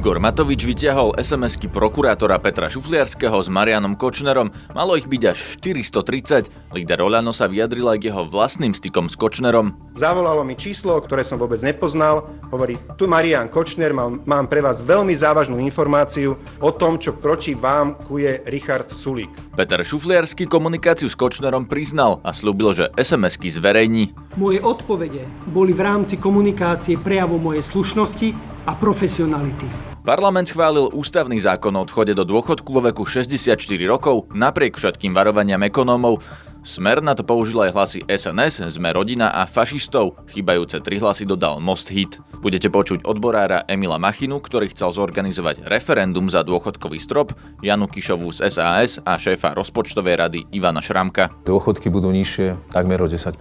Igor Matovič vytiahol SMS-ky prokurátora Petra Šufliarského s Marianom Kočnerom. Malo ich byť až 430. Líder Oľano sa vyjadril aj k jeho vlastným stykom s Kočnerom. Zavolalo mi číslo, ktoré som vôbec nepoznal. Hovorí, tu Marian Kočner, mám, mám pre vás veľmi závažnú informáciu o tom, čo proti vám kuje Richard Sulík. Peter Šufliarsky komunikáciu s Kočnerom priznal a slúbil, že SMS-ky zverejní. Moje odpovede boli v rámci komunikácie prejavu mojej slušnosti a profesionality. Parlament schválil ústavný zákon o odchode do dôchodku vo veku 64 rokov napriek všetkým varovaniam ekonómov. Smer na to použil aj hlasy SNS, Sme rodina a fašistov. Chýbajúce tri hlasy dodal Most Hit. Budete počuť odborára Emila Machinu, ktorý chcel zorganizovať referendum za dôchodkový strop, Janu Kišovú z SAS a šéfa rozpočtovej rady Ivana Šramka. Dôchodky budú nižšie takmer o 10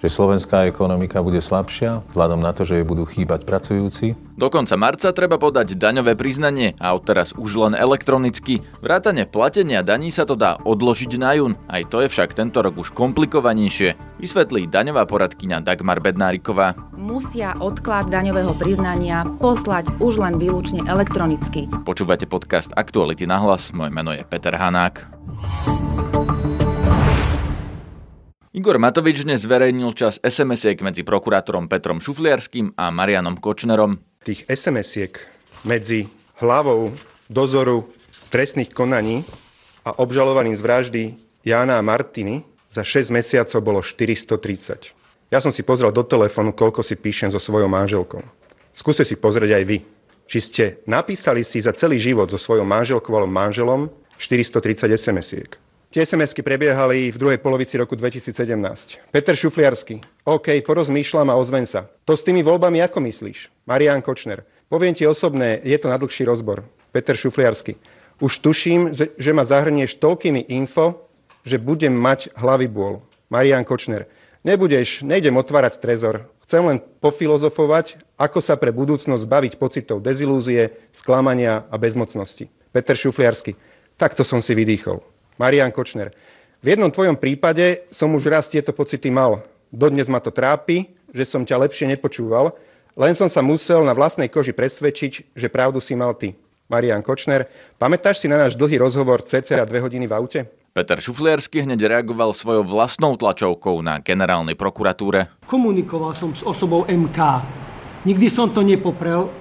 že slovenská ekonomika bude slabšia, vzhľadom na to, že jej budú chýbať pracujúci. Do konca marca treba podať daňové priznanie a odteraz už len elektronicky. Vrátane platenia daní sa to dá odložiť na jún, aj to je však tento rok už komplikovanejšie, vysvetlí daňová poradkyňa Dagmar Bednáriková. Musia odklad daňového priznania poslať už len výlučne elektronicky. Počúvate podcast Aktuality na hlas, moje meno je Peter Hanák. Igor Matovič dnes zverejnil čas SMS-iek medzi prokurátorom Petrom Šufliarským a Marianom Kočnerom. Tých SMS-iek medzi hlavou dozoru trestných konaní a obžalovaným z vraždy Jána a Martiny za 6 mesiacov bolo 430. Ja som si pozrel do telefónu, koľko si píšem so svojou manželkou. Skúste si pozrieť aj vy. Či ste napísali si za celý život so svojou manželkou alebo manželom 430 SMS-iek. Tie sms prebiehali v druhej polovici roku 2017. Peter Šufliarsky. OK, porozmýšľam a ozven sa. To s tými voľbami ako myslíš? Marian Kočner. Poviem ti osobné, je to na dlhší rozbor. Peter Šufliarsky. Už tuším, že ma zahrnieš toľkými info, že budem mať hlavy bôl. Marian Kočner. Nebudeš, nejdem otvárať trezor. Chcem len pofilozofovať, ako sa pre budúcnosť zbaviť pocitov dezilúzie, sklamania a bezmocnosti. Peter Šufliarsky. Takto som si vydýchol. Marian Kočner. V jednom tvojom prípade som už raz tieto pocity mal. Dodnes ma to trápi, že som ťa lepšie nepočúval, len som sa musel na vlastnej koži presvedčiť, že pravdu si mal ty. Marian Kočner. Pamätáš si na náš dlhý rozhovor cca dve hodiny v aute? Peter Šufliarsky hneď reagoval svojou vlastnou tlačovkou na generálnej prokuratúre. Komunikoval som s osobou MK. Nikdy som to nepoprel,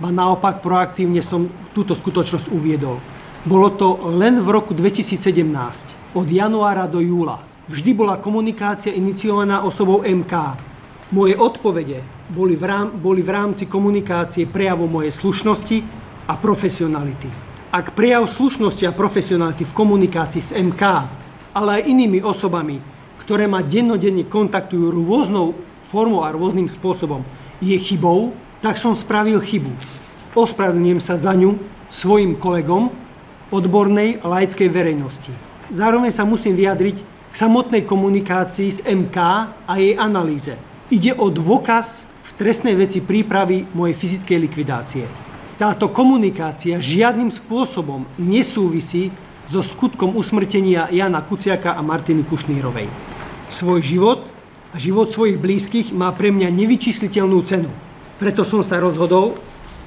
ba naopak proaktívne som túto skutočnosť uviedol. Bolo to len v roku 2017, od januára do júla. Vždy bola komunikácia iniciovaná osobou MK. Moje odpovede boli v, rám, boli v rámci komunikácie prejavom mojej slušnosti a profesionality. Ak prejav slušnosti a profesionality v komunikácii s MK, ale aj inými osobami, ktoré ma dennodenne kontaktujú rôznou formou a rôznym spôsobom, je chybou, tak som spravil chybu. Ospravedlňujem sa za ňu svojim kolegom odbornej laickej verejnosti. Zároveň sa musím vyjadriť k samotnej komunikácii s MK a jej analýze. Ide o dôkaz v trestnej veci prípravy mojej fyzickej likvidácie. Táto komunikácia žiadnym spôsobom nesúvisí so skutkom usmrtenia Jana Kuciaka a Martiny Kušnírovej. Svoj život a život svojich blízkych má pre mňa nevyčísliteľnú cenu. Preto som sa rozhodol,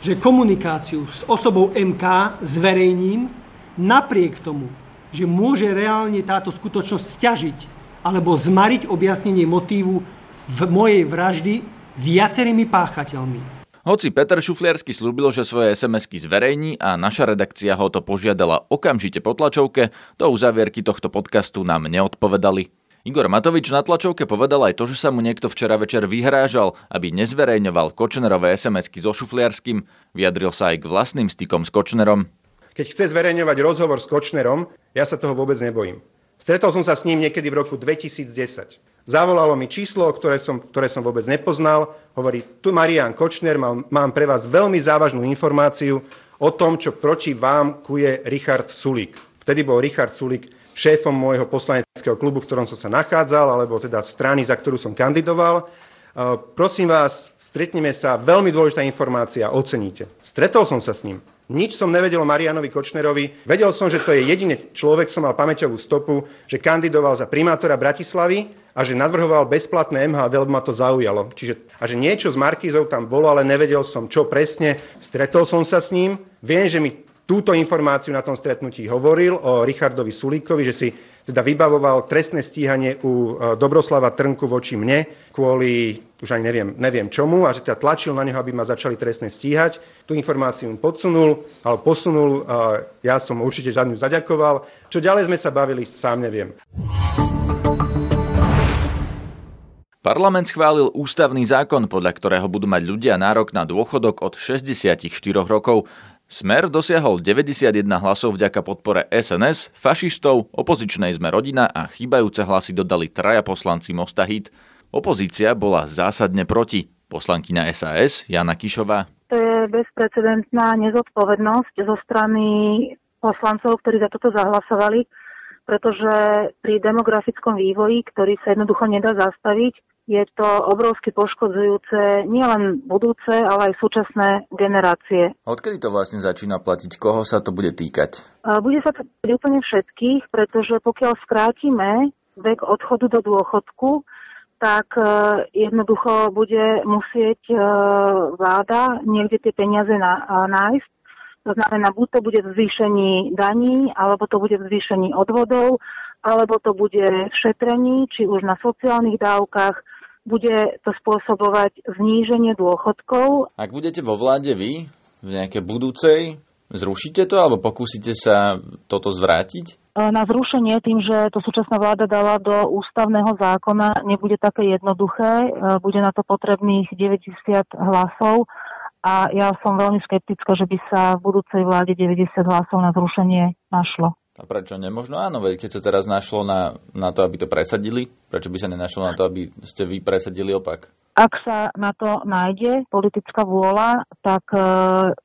že komunikáciu s osobou MK zverejním napriek tomu, že môže reálne táto skutočnosť stiažiť alebo zmariť objasnenie motívu v mojej vraždy viacerými páchateľmi. Hoci Peter Šufliarsky slúbil, že svoje SMS-ky zverejní a naša redakcia ho to požiadala okamžite po tlačovke, do uzavierky tohto podcastu nám neodpovedali. Igor Matovič na tlačovke povedal aj to, že sa mu niekto včera večer vyhrážal, aby nezverejňoval Kočnerové SMS-ky so Šufliarským. Vyjadril sa aj k vlastným stykom s Kočnerom. Keď chce zverejňovať rozhovor s Kočnerom, ja sa toho vôbec nebojím. Stretol som sa s ním niekedy v roku 2010. Zavolalo mi číslo, ktoré som, ktoré som vôbec nepoznal. Hovorí, tu Marian Kočner, mám, mám pre vás veľmi závažnú informáciu o tom, čo proti vám kuje Richard Sulík. Vtedy bol Richard Sulík šéfom môjho poslaneckého klubu, v ktorom som sa nachádzal, alebo teda strany, za ktorú som kandidoval. Prosím vás, stretneme sa, veľmi dôležitá informácia, oceníte. Stretol som sa s ním. Nič som nevedel o Marianovi Kočnerovi. Vedel som, že to je jediný človek, som mal pamäťovú stopu, že kandidoval za primátora Bratislavy a že navrhoval bezplatné MHD, lebo ma to zaujalo. Čiže, a že niečo s Markízou tam bolo, ale nevedel som, čo presne. Stretol som sa s ním. Viem, že mi túto informáciu na tom stretnutí hovoril o Richardovi Sulíkovi, že si teda vybavoval trestné stíhanie u e, Dobroslava Trnku voči mne kvôli, už ani neviem, neviem čomu, a že teda tlačil na neho, aby ma začali trestne stíhať. Tú informáciu mu podsunul, ale posunul, ja som určite žiadnu zaďakoval. Čo ďalej sme sa bavili, sám neviem. Parlament schválil ústavný zákon, podľa ktorého budú mať ľudia nárok na dôchodok od 64 rokov. Smer dosiahol 91 hlasov vďaka podpore SNS, fašistov, opozičnej sme rodina a chýbajúce hlasy dodali traja poslanci Mostahit. Opozícia bola zásadne proti. Poslankyňa SAS Jana Kišová. To je bezprecedentná nezodpovednosť zo strany poslancov, ktorí za toto zahlasovali, pretože pri demografickom vývoji, ktorý sa jednoducho nedá zastaviť, je to obrovsky poškodzujúce nielen budúce, ale aj súčasné generácie. Odkedy to vlastne začína platiť? Koho sa to bude týkať? Bude sa to týkať úplne všetkých, pretože pokiaľ skrátime vek odchodu do dôchodku, tak e, jednoducho bude musieť e, vláda niekde tie peniaze nájsť. To znamená, buď to bude v zvýšení daní, alebo to bude v zvýšení odvodov, alebo to bude v šetrení, či už na sociálnych dávkach, bude to spôsobovať zníženie dôchodkov. Ak budete vo vláde vy, v nejakej budúcej, zrušíte to alebo pokúsite sa toto zvrátiť? E, na zrušenie tým, že to súčasná vláda dala do ústavného zákona, nebude také jednoduché. E, bude na to potrebných 90 hlasov a ja som veľmi skeptická, že by sa v budúcej vláde 90 hlasov na zrušenie našlo. A prečo nemožno? Áno, veď keď sa teraz našlo na, na to, aby to presadili, prečo by sa nenašlo na to, aby ste vy presadili opak? Ak sa na to nájde politická vôľa, tak e,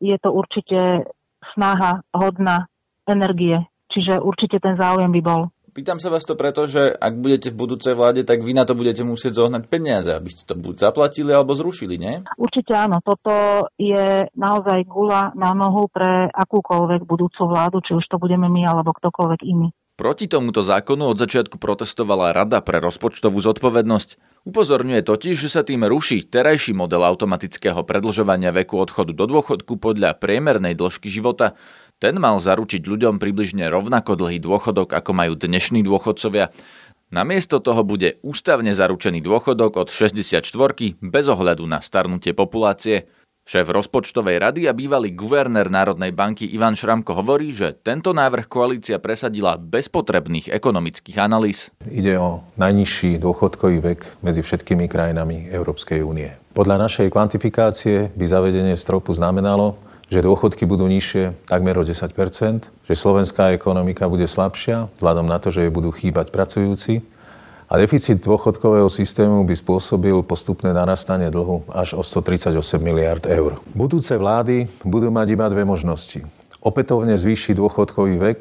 je to určite snaha hodná energie. Čiže určite ten záujem by bol. Pýtam sa vás to preto, že ak budete v budúcej vláde, tak vy na to budete musieť zohnať peniaze, aby ste to buď zaplatili alebo zrušili, nie? Určite áno. Toto je naozaj gula na nohu pre akúkoľvek budúcu vládu, či už to budeme my alebo ktokoľvek iný. Proti tomuto zákonu od začiatku protestovala Rada pre rozpočtovú zodpovednosť. Upozorňuje totiž, že sa tým ruší terajší model automatického predlžovania veku odchodu do dôchodku podľa priemernej dĺžky života, ten mal zaručiť ľuďom približne rovnako dlhý dôchodok, ako majú dnešní dôchodcovia. Namiesto toho bude ústavne zaručený dôchodok od 64 bez ohľadu na starnutie populácie. Šéf rozpočtovej rady a bývalý guvernér Národnej banky Ivan Šramko hovorí, že tento návrh koalícia presadila bez potrebných ekonomických analýz. Ide o najnižší dôchodkový vek medzi všetkými krajinami Európskej únie. Podľa našej kvantifikácie by zavedenie stropu znamenalo, že dôchodky budú nižšie takmer o 10% že slovenská ekonomika bude slabšia vzhľadom na to, že jej budú chýbať pracujúci a deficit dôchodkového systému by spôsobil postupné narastanie dlhu až o 138 miliard eur. Budúce vlády budú mať iba dve možnosti. Opätovne zvýšiť dôchodkový vek,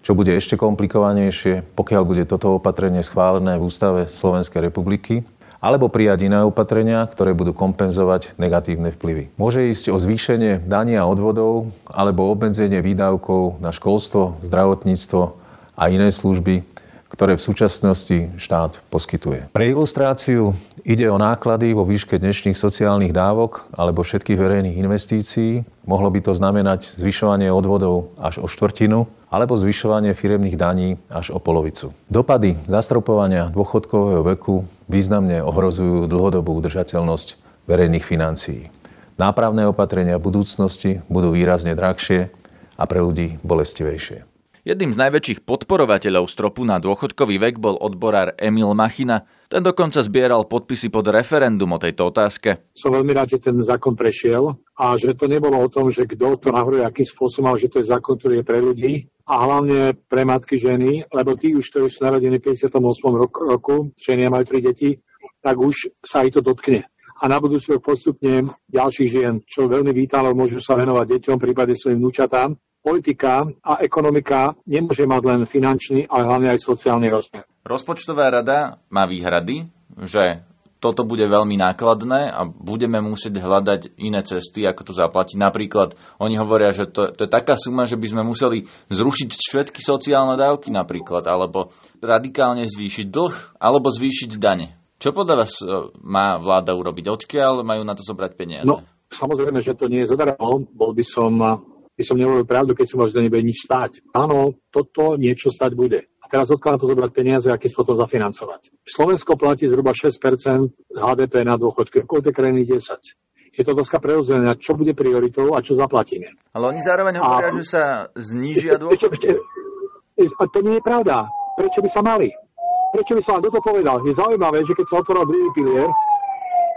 čo bude ešte komplikovanejšie, pokiaľ bude toto opatrenie schválené v Ústave Slovenskej republiky alebo prijať iné opatrenia, ktoré budú kompenzovať negatívne vplyvy. Môže ísť o zvýšenie dania odvodov alebo obmedzenie výdavkov na školstvo, zdravotníctvo a iné služby, ktoré v súčasnosti štát poskytuje. Pre ilustráciu ide o náklady vo výške dnešných sociálnych dávok alebo všetkých verejných investícií. Mohlo by to znamenať zvyšovanie odvodov až o štvrtinu alebo zvyšovanie firemných daní až o polovicu. Dopady zastropovania dôchodkového veku významne ohrozujú dlhodobú udržateľnosť verejných financií. Nápravné opatrenia v budúcnosti budú výrazne drahšie a pre ľudí bolestivejšie. Jedným z najväčších podporovateľov stropu na dôchodkový vek bol odborár Emil Machina. Ten dokonca zbieral podpisy pod referendum o tejto otázke. Som veľmi rád, že ten zákon prešiel a že to nebolo o tom, že kto to navrhuje, akým spôsobom, ale že to je zákon, ktorý je pre ľudí a hlavne pre matky ženy, lebo tí už, ktorí sú narodení v 58. roku, roku ženy majú tri deti, tak už sa aj to dotkne a na budúci rok postupne ďalších žien, čo veľmi vítam, môžu sa venovať deťom, prípade svojim vnúčatám politika a ekonomika nemôže mať len finančný, ale hlavne aj sociálny rozmer. Rozpočtová rada má výhrady, že toto bude veľmi nákladné a budeme musieť hľadať iné cesty, ako to zaplatiť. Napríklad oni hovoria, že to, to je taká suma, že by sme museli zrušiť všetky sociálne dávky napríklad, alebo radikálne zvýšiť dlh, alebo zvýšiť dane. Čo podľa vás e, má vláda urobiť? Odkiaľ majú na to zobrať peniaze? No, samozrejme, že to nie je zadarmo. Bol by som, by som nehovoril pravdu, keď som mal, že nebude nič stáť. Áno, toto niečo stať bude teraz odkiaľ na to zobrať peniaze a akým spôsobom zafinancovať. Slovensko platí zhruba 6% HDP na dôchodky, okolité krajiny 10 je to otázka prerozdelenia, čo bude prioritou a čo zaplatíme. Ale oni zároveň hovoria, a... že sa znížia dôchodky. A to nie je pravda. Prečo by sa mali? Prečo by sa vám toto povedal? Je zaujímavé, že keď sa otvoril druhý pilier,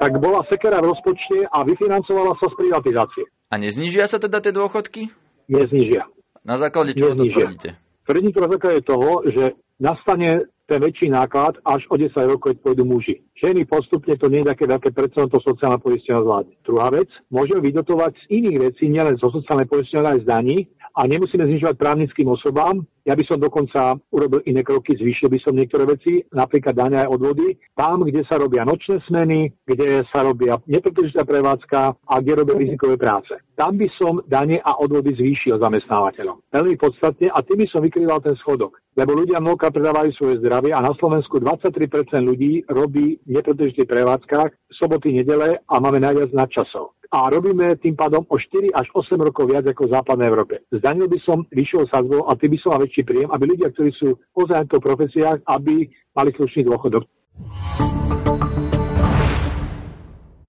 tak bola sekera v rozpočte a vyfinancovala sa z privatizácie. A neznižia sa teda tie dôchodky? Neznižia. Na základe čoho to tvrdíte? Tvrdím to na toho, že nastane ten väčší náklad až o 10 rokov, keď pôjdu muži. Ženy postupne to nie je také veľké percento sociálna poistenia zvládne. Druhá vec, môžeme vydotovať z iných vecí, nielen zo sociálnej poistenia, aj z daní a nemusíme znižovať právnickým osobám. Ja by som dokonca urobil iné kroky, zvýšil by som niektoré veci, napríklad dania aj odvody, tam, kde sa robia nočné smeny, kde sa robia nepretržitá prevádzka a kde robia rizikové práce. Tam by som dane a odvody zvýšil zamestnávateľom. Veľmi podstatne a tým by som vykrýval ten schodok. Lebo ľudia mnohokrát predávajú svoje zdravie a na Slovensku 23% ľudí robí v nepretržitých prevádzkach soboty, nedele a máme najviac nadčasov a robíme tým pádom o 4 až 8 rokov viac ako v západnej Európe. Zdanil by som vyššou sadzbou a tým by som mal väčší príjem, aby ľudia, ktorí sú ozaj v profesiách, aby mali slušný dôchodok.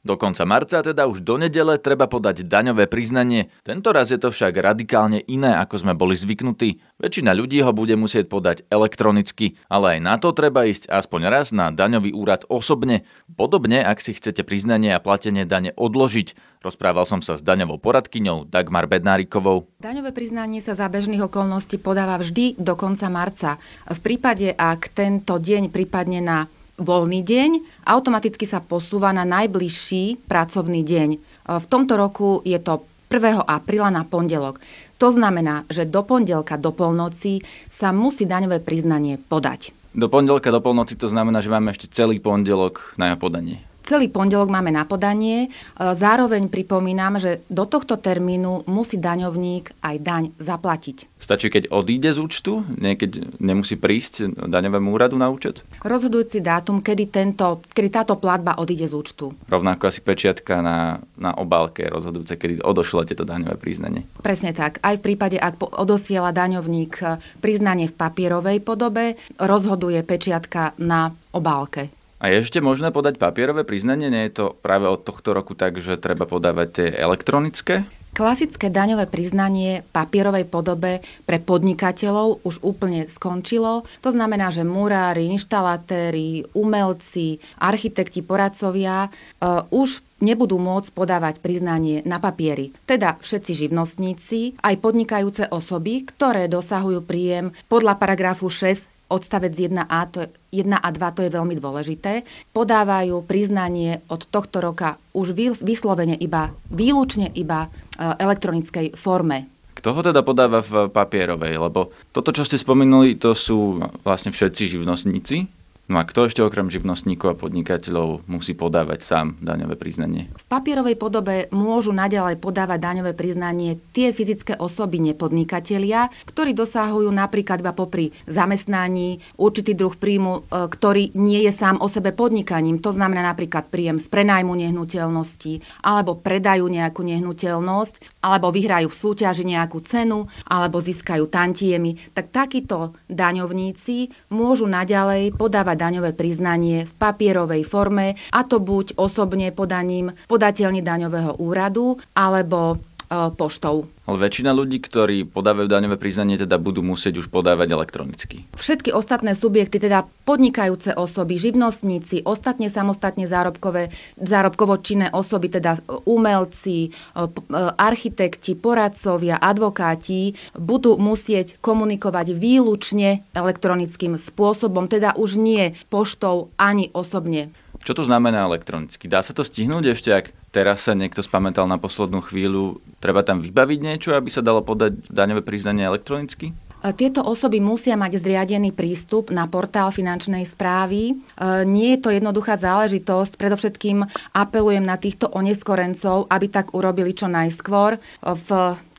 Do konca marca, teda už do nedele, treba podať daňové priznanie. Tento raz je to však radikálne iné, ako sme boli zvyknutí. Väčšina ľudí ho bude musieť podať elektronicky, ale aj na to treba ísť aspoň raz na daňový úrad osobne. Podobne, ak si chcete priznanie a platenie dane odložiť. Rozprával som sa s daňovou poradkyňou Dagmar Bednárikovou. Daňové priznanie sa za bežných okolností podáva vždy do konca marca. V prípade, ak tento deň prípadne na voľný deň, automaticky sa posúva na najbližší pracovný deň. E, v tomto roku je to 1. apríla na pondelok. To znamená, že do pondelka do polnoci sa musí daňové priznanie podať. Do pondelka do polnoci to znamená, že máme ešte celý pondelok na jeho podanie. Celý pondelok máme na podanie. E, zároveň pripomínam, že do tohto termínu musí daňovník aj daň zaplatiť. Stačí, keď odíde z účtu? Nie, keď nemusí prísť daňovému úradu na účet? Rozhodujúci dátum, kedy, tento, kedy táto platba odíde z účtu. Rovnako asi pečiatka na, na obálke rozhodujúce, kedy odošle tieto daňové priznanie. Presne tak. Aj v prípade, ak odosiela daňovník e, priznanie v papierovej podobe, rozhoduje pečiatka na obálke. A je ešte možné podať papierové priznanie? Nie je to práve od tohto roku tak, že treba podávať tie elektronické? Klasické daňové priznanie papierovej podobe pre podnikateľov už úplne skončilo. To znamená, že murári, inštalatéri, umelci, architekti, poradcovia uh, už nebudú môcť podávať priznanie na papieri. Teda všetci živnostníci, aj podnikajúce osoby, ktoré dosahujú príjem podľa paragrafu 6 odstavec 1a, to je, 1 a 2, to je veľmi dôležité, podávajú priznanie od tohto roka už vyslovene iba, výlučne iba e, elektronickej forme. Kto ho teda podáva v papierovej? Lebo toto, čo ste spomenuli, to sú vlastne všetci živnostníci, No a kto ešte okrem živnostníkov a podnikateľov musí podávať sám daňové priznanie? V papierovej podobe môžu naďalej podávať daňové priznanie tie fyzické osoby nepodnikatelia, ktorí dosahujú napríklad iba popri zamestnaní určitý druh príjmu, e, ktorý nie je sám o sebe podnikaním. To znamená napríklad príjem z prenajmu nehnuteľnosti, alebo predajú nejakú nehnuteľnosť, alebo vyhrajú v súťaži nejakú cenu, alebo získajú tantiemy. Tak takíto daňovníci môžu naďalej podávať daňové priznanie v papierovej forme, a to buď osobne podaním podateľne daňového úradu, alebo poštou. Ale väčšina ľudí, ktorí podávajú daňové priznanie, teda budú musieť už podávať elektronicky. Všetky ostatné subjekty, teda podnikajúce osoby, živnostníci, ostatne samostatne zárobkové, zárobkovo činné osoby, teda umelci, e, e, architekti, poradcovia, advokáti, budú musieť komunikovať výlučne elektronickým spôsobom, teda už nie poštou ani osobne. Čo to znamená elektronicky? Dá sa to stihnúť ešte, ak teraz sa niekto spamätal na poslednú chvíľu, treba tam vybaviť niečo, aby sa dalo podať daňové priznanie elektronicky? Tieto osoby musia mať zriadený prístup na portál finančnej správy. E, nie je to jednoduchá záležitosť. Predovšetkým apelujem na týchto oneskorencov, aby tak urobili čo najskôr. V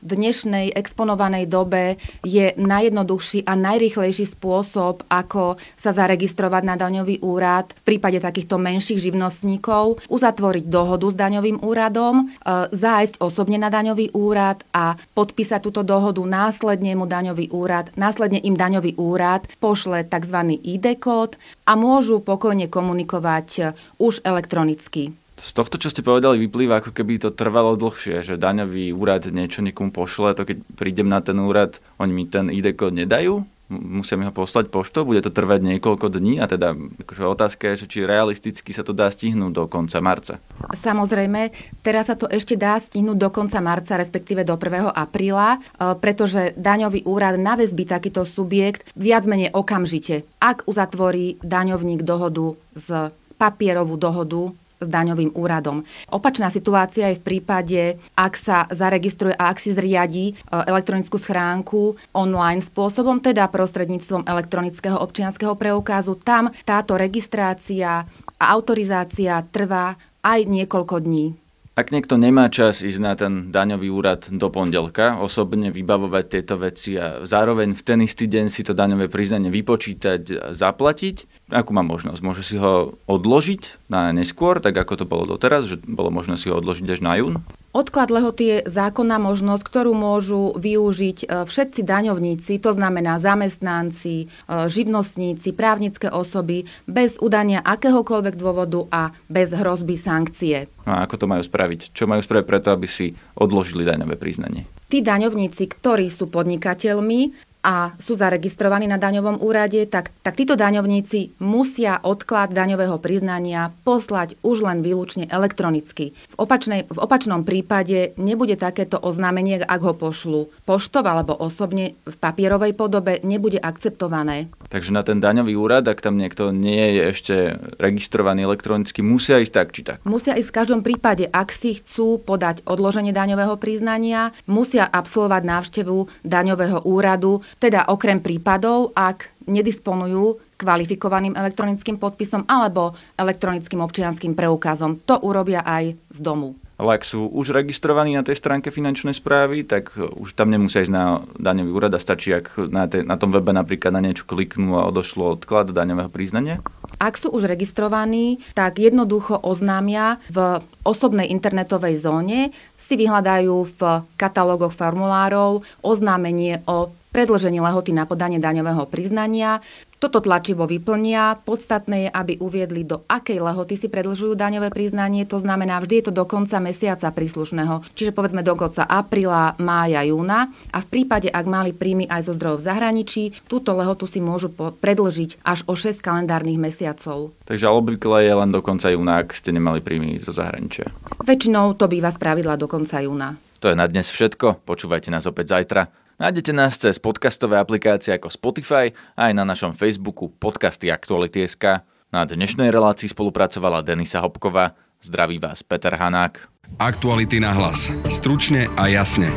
dnešnej exponovanej dobe je najjednoduchší a najrychlejší spôsob, ako sa zaregistrovať na daňový úrad v prípade takýchto menších živnostníkov, uzatvoriť dohodu s daňovým úradom, e, zájsť osobne na daňový úrad a podpísať túto dohodu, následne mu daňový úrad, následne im daňový úrad pošle tzv. ID kód a môžu pokojne komunikovať už elektronicky. Z tohto, čo ste povedali, vyplýva, ako keby to trvalo dlhšie, že daňový úrad niečo niekomu pošle, to keď prídem na ten úrad, oni mi ten ID kód nedajú, musia mi ho poslať poštou, bude to trvať niekoľko dní a teda akože otázka je, že či realisticky sa to dá stihnúť do konca marca. Samozrejme, teraz sa to ešte dá stihnúť do konca marca, respektíve do 1. apríla, e, pretože daňový úrad navezbí takýto subjekt viac menej okamžite, ak uzatvorí daňovník dohodu z papierovú dohodu s daňovým úradom. Opačná situácia je v prípade, ak sa zaregistruje a ak si zriadí e, elektronickú schránku online spôsobom, teda prostredníctvom elektronického občianského preukazu. Tam táto registrácia a autorizácia trvá aj niekoľko dní. Ak niekto nemá čas ísť na ten daňový úrad do pondelka, osobne vybavovať tieto veci a zároveň v ten istý deň si to daňové priznanie vypočítať a zaplatiť, akú má možnosť? Môže si ho odložiť na neskôr, tak ako to bolo doteraz, že bolo možné si ho odložiť až na jún? Odklad lehoty je zákonná možnosť, ktorú môžu využiť e, všetci daňovníci, to znamená zamestnanci, e, živnostníci, právnické osoby, bez udania akéhokoľvek dôvodu a bez hrozby sankcie. No a ako to majú spraviť? Čo majú spraviť preto, aby si odložili daňové priznanie? Tí daňovníci, ktorí sú podnikateľmi, a sú zaregistrovaní na daňovom úrade, tak, tak títo daňovníci musia odklad daňového priznania poslať už len výlučne elektronicky. V, opačnej, v opačnom prípade nebude takéto oznámenie, ak ho pošlu poštov alebo osobne v papierovej podobe, nebude akceptované. Takže na ten daňový úrad, ak tam niekto nie je ešte registrovaný elektronicky, musia ísť tak či tak? Musia ísť v každom prípade, ak si chcú podať odloženie daňového priznania, musia absolvovať návštevu daňového úradu teda okrem prípadov, ak nedisponujú kvalifikovaným elektronickým podpisom alebo elektronickým občianským preukazom. To urobia aj z domu. Ale ak sú už registrovaní na tej stránke finančnej správy, tak už tam nemusia ísť na daňový úrad a stačí, ak na, te, na tom webe napríklad na niečo kliknú a odošlo odklad daňového priznania? Ak sú už registrovaní, tak jednoducho oznámia v osobnej internetovej zóne, si vyhľadajú v katalógoch formulárov oznámenie o predlženie lehoty na podanie daňového priznania. Toto tlačivo vyplnia. Podstatné je, aby uviedli, do akej lehoty si predlžujú daňové priznanie. To znamená, vždy je to do konca mesiaca príslušného. Čiže povedzme do konca apríla, mája, júna. A v prípade, ak mali príjmy aj zo zdrojov v zahraničí, túto lehotu si môžu predlžiť až o 6 kalendárnych mesiacov. Takže obvykle je len do konca júna, ak ste nemali príjmy zo zahraničia. Väčšinou to býva spravidla do konca júna. To je na dnes všetko. Počúvajte nás opäť zajtra. Nájdete nás cez podcastové aplikácie ako Spotify a aj na našom Facebooku podcasty Aktuality.sk. Na dnešnej relácii spolupracovala Denisa Hopková. Zdraví vás Peter Hanák. Aktuality na hlas. Stručne a jasne.